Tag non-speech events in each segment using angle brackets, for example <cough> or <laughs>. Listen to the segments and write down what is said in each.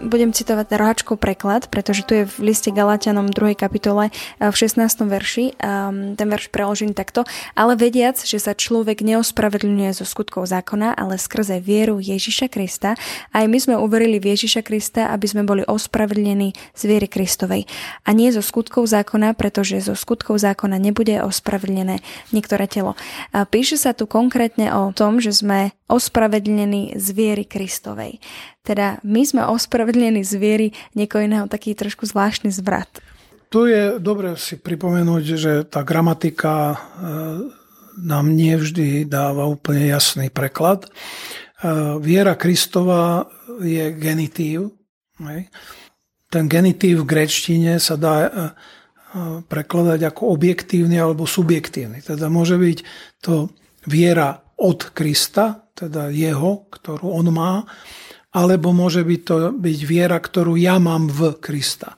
budem citovať rohačkov preklad, pretože tu je v liste Galatianom 2. kapitole eh, v 16. verši, um, ten verš preložený takto, ale vediac, že sa človek neospravedlňuje zo skutkov zákona, ale skrze vieru Ježiša Krista, aj my sme uverili v Ježiša Krista, aby sme boli ospravedlnení z viery Kristovej. A nie zo skutkov zákona, pretože zo skutkov zákona nebude ospravedlené niektoré telo. Píše sa tu konkrétne o tom, že sme ospravedlnení z viery Kristovej. Teda my sme ospravedlnení z viery niekoho iného, taký trošku zvláštny zvrat. Tu je dobre si pripomenúť, že tá gramatika e, nám nevždy dáva úplne jasný preklad. E, viera Kristova je genitív. Ten genitív v grečtine sa dá e, prekladať ako objektívny alebo subjektívny. Teda môže byť to viera od Krista, teda jeho, ktorú on má, alebo môže byť to byť viera, ktorú ja mám v Krista.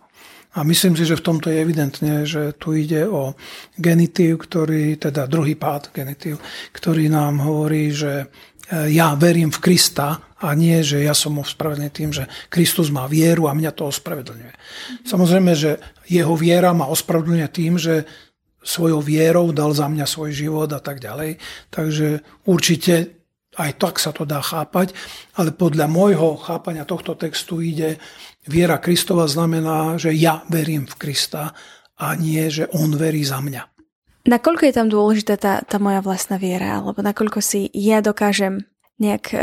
A myslím si, že v tomto je evidentne, že tu ide o genitív, ktorý, teda druhý pád genitív, ktorý nám hovorí, že e, ja verím v Krista a nie, že ja som ospravedlnený tým, že Kristus má vieru a mňa to ospravedlňuje. Samozrejme, že jeho viera ma ospravedlňuje tým, že svojou vierou dal za mňa svoj život a tak ďalej. Takže určite aj tak sa to dá chápať, ale podľa môjho chápania tohto textu ide, viera Kristova znamená, že ja verím v Krista a nie, že on verí za mňa. Nakoľko je tam dôležitá tá, tá moja vlastná viera, alebo nakoľko si ja dokážem nejak uh,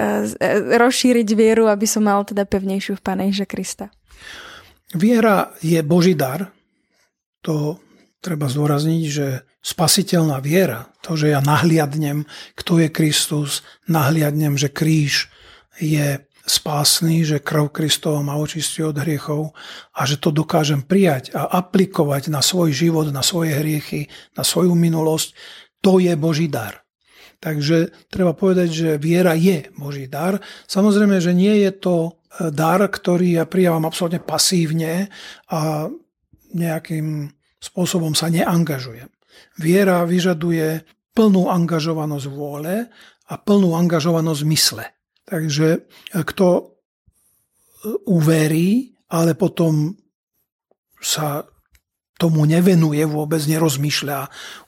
rozšíriť vieru, aby som mal teda pevnejšiu v Pána Ježa Krista? Viera je Boží dar. To treba zdôrazniť, že spasiteľná viera, to, že ja nahliadnem, kto je Kristus, nahliadnem, že kríž je spásny, že krv Kristova ma očistí od hriechov a že to dokážem prijať a aplikovať na svoj život, na svoje hriechy, na svoju minulosť, to je Boží dar. Takže treba povedať, že viera je Boží dar. Samozrejme, že nie je to e, dar, ktorý ja prijávam absolútne pasívne a nejakým spôsobom sa neangažujem. Viera vyžaduje plnú angažovanosť vôle a plnú angažovanosť mysle. Takže e, kto e, uverí, ale potom sa tomu nevenuje vôbec, nerozmýšľa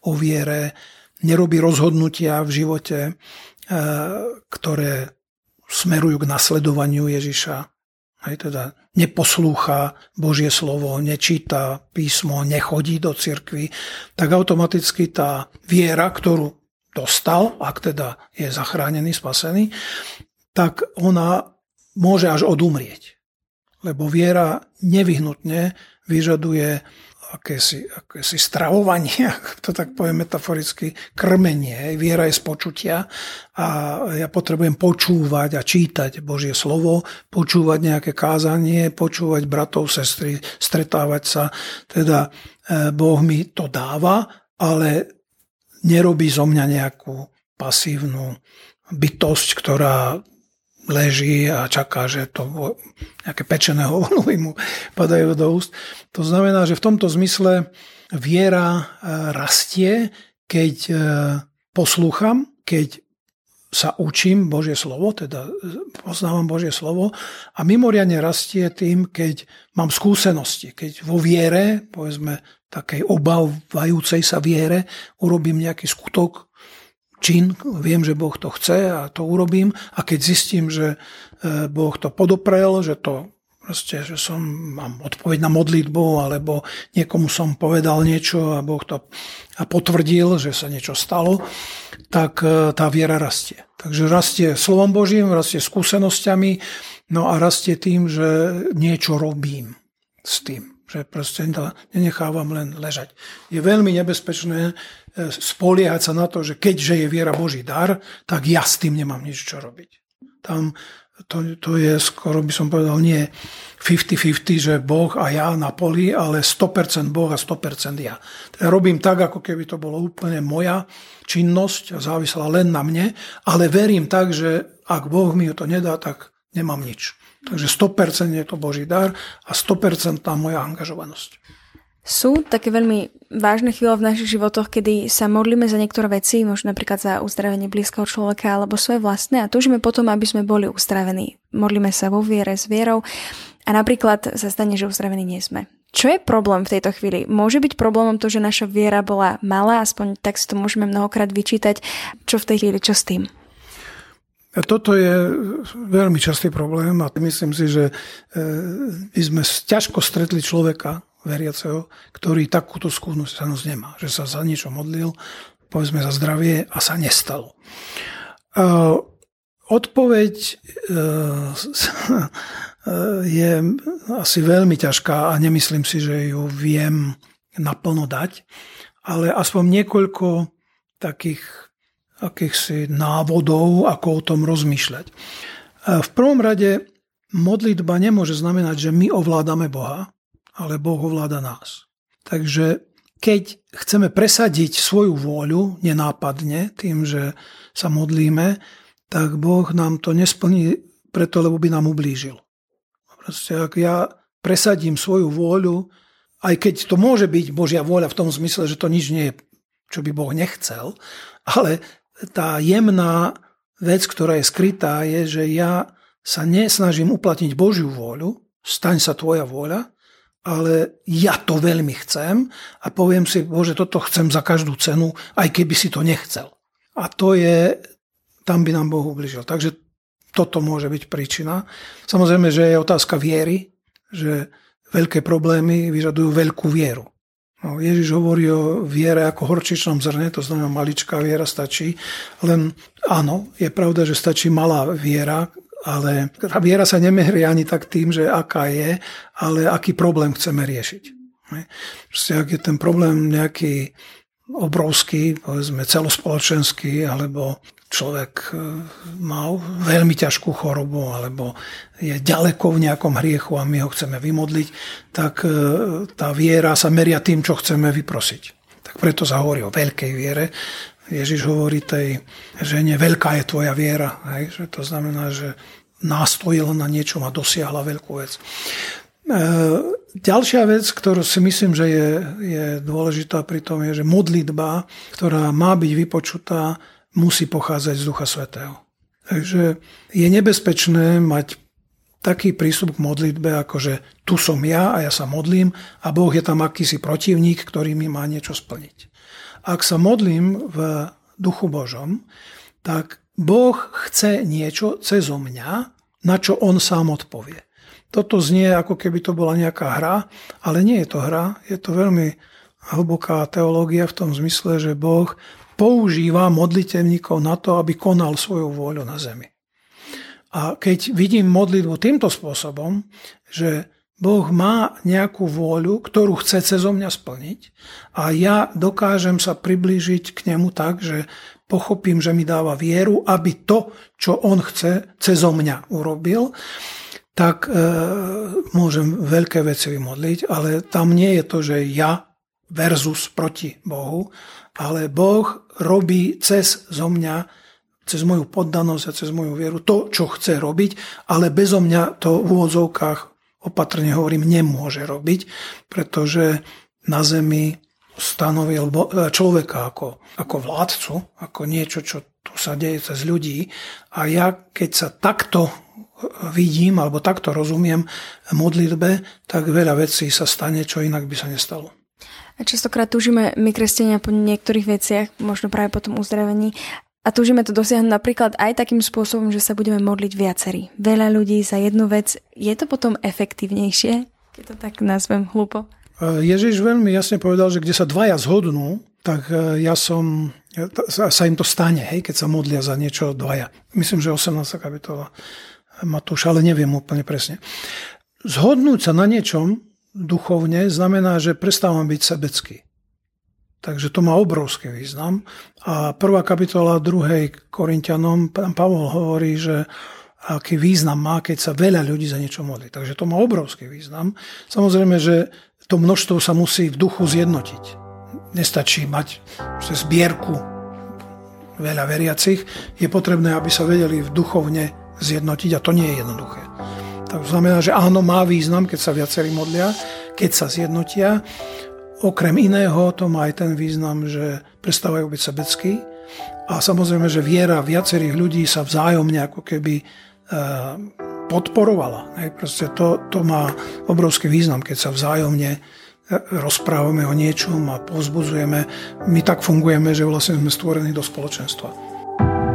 o viere, nerobí rozhodnutia v živote, e, ktoré smerujú k nasledovaniu Ježiša, aj teda neposlúcha Božie slovo, nečíta písmo, nechodí do cirkvy, tak automaticky tá viera, ktorú dostal, ak teda je zachránený, spasený, tak ona môže až odumrieť. Lebo viera nevyhnutne vyžaduje akési, akési stravovanie, <laughs> ak to tak poviem metaforicky, krmenie. Viera je z počutia a ja potrebujem počúvať a čítať Božie slovo, počúvať nejaké kázanie, počúvať bratov, sestry, stretávať sa. Teda e, Boh mi to dáva, ale nerobí zo mňa nejakú pasívnu bytosť, ktorá leží a čaká, že to nejaké pečené <laughs> hovnúvy mu padajú do úst. To znamená, že v tomto zmysle viera e, rastie, keď e, poslúcham, keď sa učím Božie slovo, teda e, poznávam Božie slovo a mimoriadne rastie tým, keď mám skúsenosti, keď vo viere, povedzme takej obávajúcej sa viere, urobím nejaký skutok, čin, viem, že Boh to chce a to urobím. A keď zistím, že e, Boh to podoprel, že to proste, že som, mám odpoveď na modlitbu alebo niekomu som povedal niečo a Boh to a potvrdil, že sa niečo stalo, tak e, tá viera rastie. Takže rastie slovom Božím, rastie skúsenosťami, no a rastie tým, že niečo robím s tým že proste nenechávam len ležať. Je veľmi nebezpečné e, spoliehať sa na to, že keďže je viera Boží dar, tak ja s tým nemám nič čo robiť. Tam to, to je skoro by som povedal nie 50-50, že Boh a ja na poli, ale 100% Boh a 100% ja. Teda robím tak, ako keby to bolo úplne moja činnosť závisela len na mne, ale verím tak, že ak Boh mi to nedá, tak nemám nič. Takže 100% je to Boží dar a 100% moja angažovanosť. Sú také veľmi vážne chvíle v našich životoch, kedy sa modlíme za niektoré veci, možno napríklad za uzdravenie blízkeho človeka alebo svoje vlastné a túžime potom, aby sme boli uzdravení. Modlíme sa vo viere s vierou a napríklad sa stane, že uzdravení nie sme. Čo je problém v tejto chvíli? Môže byť problémom to, že naša viera bola malá, aspoň tak si to môžeme mnohokrát vyčítať. Čo v tej chvíli, čo s tým? Toto je veľmi častý problém a myslím si, že e, my sme ťažko stretli človeka, veriaceho, ktorý takúto skúsenosť nemá. Že sa za niečo modlil, povedzme za zdravie a sa nestalo. Odpoveď e, <laughs> je asi veľmi ťažká a nemyslím si, že ju viem naplno dať, ale aspoň niekoľko takých akýchsi návodov, ako o tom rozmýšľať. V prvom rade modlitba nemôže znamenať, že my ovládame Boha, ale Boh ovláda nás. Takže keď chceme presadiť svoju vôľu nenápadne tým, že sa modlíme, tak Boh nám to nesplní preto, lebo by nám ublížil. Proste, ak ja presadím svoju vôľu, aj keď to môže byť Božia vôľa v tom zmysle, že to nič nie je, čo by Boh nechcel, ale tá jemná vec, ktorá je skrytá, je, že ja sa nesnažím uplatniť Božiu vôľu, staň sa tvoja vôľa, ale ja to veľmi chcem a poviem si, bože, toto chcem za každú cenu, aj keby si to nechcel. A to je, tam by nám Boh ubližil. Takže toto môže byť príčina. Samozrejme, že je otázka viery, že veľké problémy vyžadujú veľkú vieru. No, Ježiš hovorí o viere ako horčičnom zrne, to znamená maličká viera stačí. Len áno, je pravda, že stačí malá viera, ale viera sa nemerí ani tak tým, že aká je, ale aký problém chceme riešiť. Proste, ak je ten problém nejaký obrovský, povedzme celospoločenský, alebo človek e, má veľmi ťažkú chorobu, alebo je ďaleko v nejakom hriechu a my ho chceme vymodliť, tak e, tá viera sa meria tým, čo chceme vyprosiť. Tak preto sa hovorí o veľkej viere. Ježiš hovorí tej žene, veľká je tvoja viera. Hej? Že to znamená, že nástojila na niečom a dosiahla veľkú vec. E, ďalšia vec, ktorú si myslím, že je, je dôležitá pri tom, je, že modlitba, ktorá má byť vypočutá, musí pochádzať z Ducha Svetého. Takže je nebezpečné mať taký prístup k modlitbe, ako že tu som ja a ja sa modlím a Boh je tam akýsi protivník, ktorý mi má niečo splniť. Ak sa modlím v duchu Božom, tak Boh chce niečo cez mňa, na čo on sám odpovie. Toto znie, ako keby to bola nejaká hra, ale nie je to hra, je to veľmi hlboká teológia v tom zmysle, že Boh používa modlitevníkov na to, aby konal svoju vôľu na zemi. A keď vidím modlitbu týmto spôsobom, že Boh má nejakú vôľu, ktorú chce cez mňa splniť a ja dokážem sa priblížiť k nemu tak, že pochopím, že mi dáva vieru, aby to, čo on chce, cez mňa urobil, tak e, môžem veľké veci vymodliť, ale tam nie je to, že ja versus proti Bohu, ale Boh robí cez zo mňa, cez moju poddanosť a cez moju vieru to, čo chce robiť, ale bezo mňa to v úvodzovkách opatrne hovorím, nemôže robiť, pretože na zemi stanovil človeka ako, ako vládcu, ako niečo, čo tu sa deje cez ľudí. A ja, keď sa takto vidím alebo takto rozumiem modlitbe, tak veľa vecí sa stane, čo inak by sa nestalo. A častokrát túžime my, kresťania, po niektorých veciach, možno práve po tom uzdravení, a túžime to dosiahnuť napríklad aj takým spôsobom, že sa budeme modliť viacerí. Veľa ľudí za jednu vec. Je to potom efektívnejšie, keď to tak nazvem hlúpo? Ježiš veľmi jasne povedal, že kde sa dvaja zhodnú, tak e, ja som, sa im to stane, hej, keď sa modlia za niečo dvaja. Myslím, že 18. kapitola Matúša, ale neviem úplne presne. Zhodnúť sa na niečom duchovne znamená, že prestávam byť sebecký. Takže to má obrovský význam. A prvá kapitola druhej Korintianom, pán Pavol hovorí, že aký význam má, keď sa veľa ľudí za niečo modlí. Takže to má obrovský význam. Samozrejme, že to množstvo sa musí v duchu zjednotiť. Nestačí mať zbierku veľa veriacich. Je potrebné, aby sa vedeli v duchovne zjednotiť a to nie je jednoduché. To znamená, že áno, má význam, keď sa viacerí modlia, keď sa zjednotia. Okrem iného to má aj ten význam, že prestávajú byť sebeckí. A samozrejme, že viera viacerých ľudí sa vzájomne ako keby podporovala. Proste to, to má obrovský význam, keď sa vzájomne rozprávame o niečom a povzbudzujeme. My tak fungujeme, že vlastne sme stvorení do spoločenstva.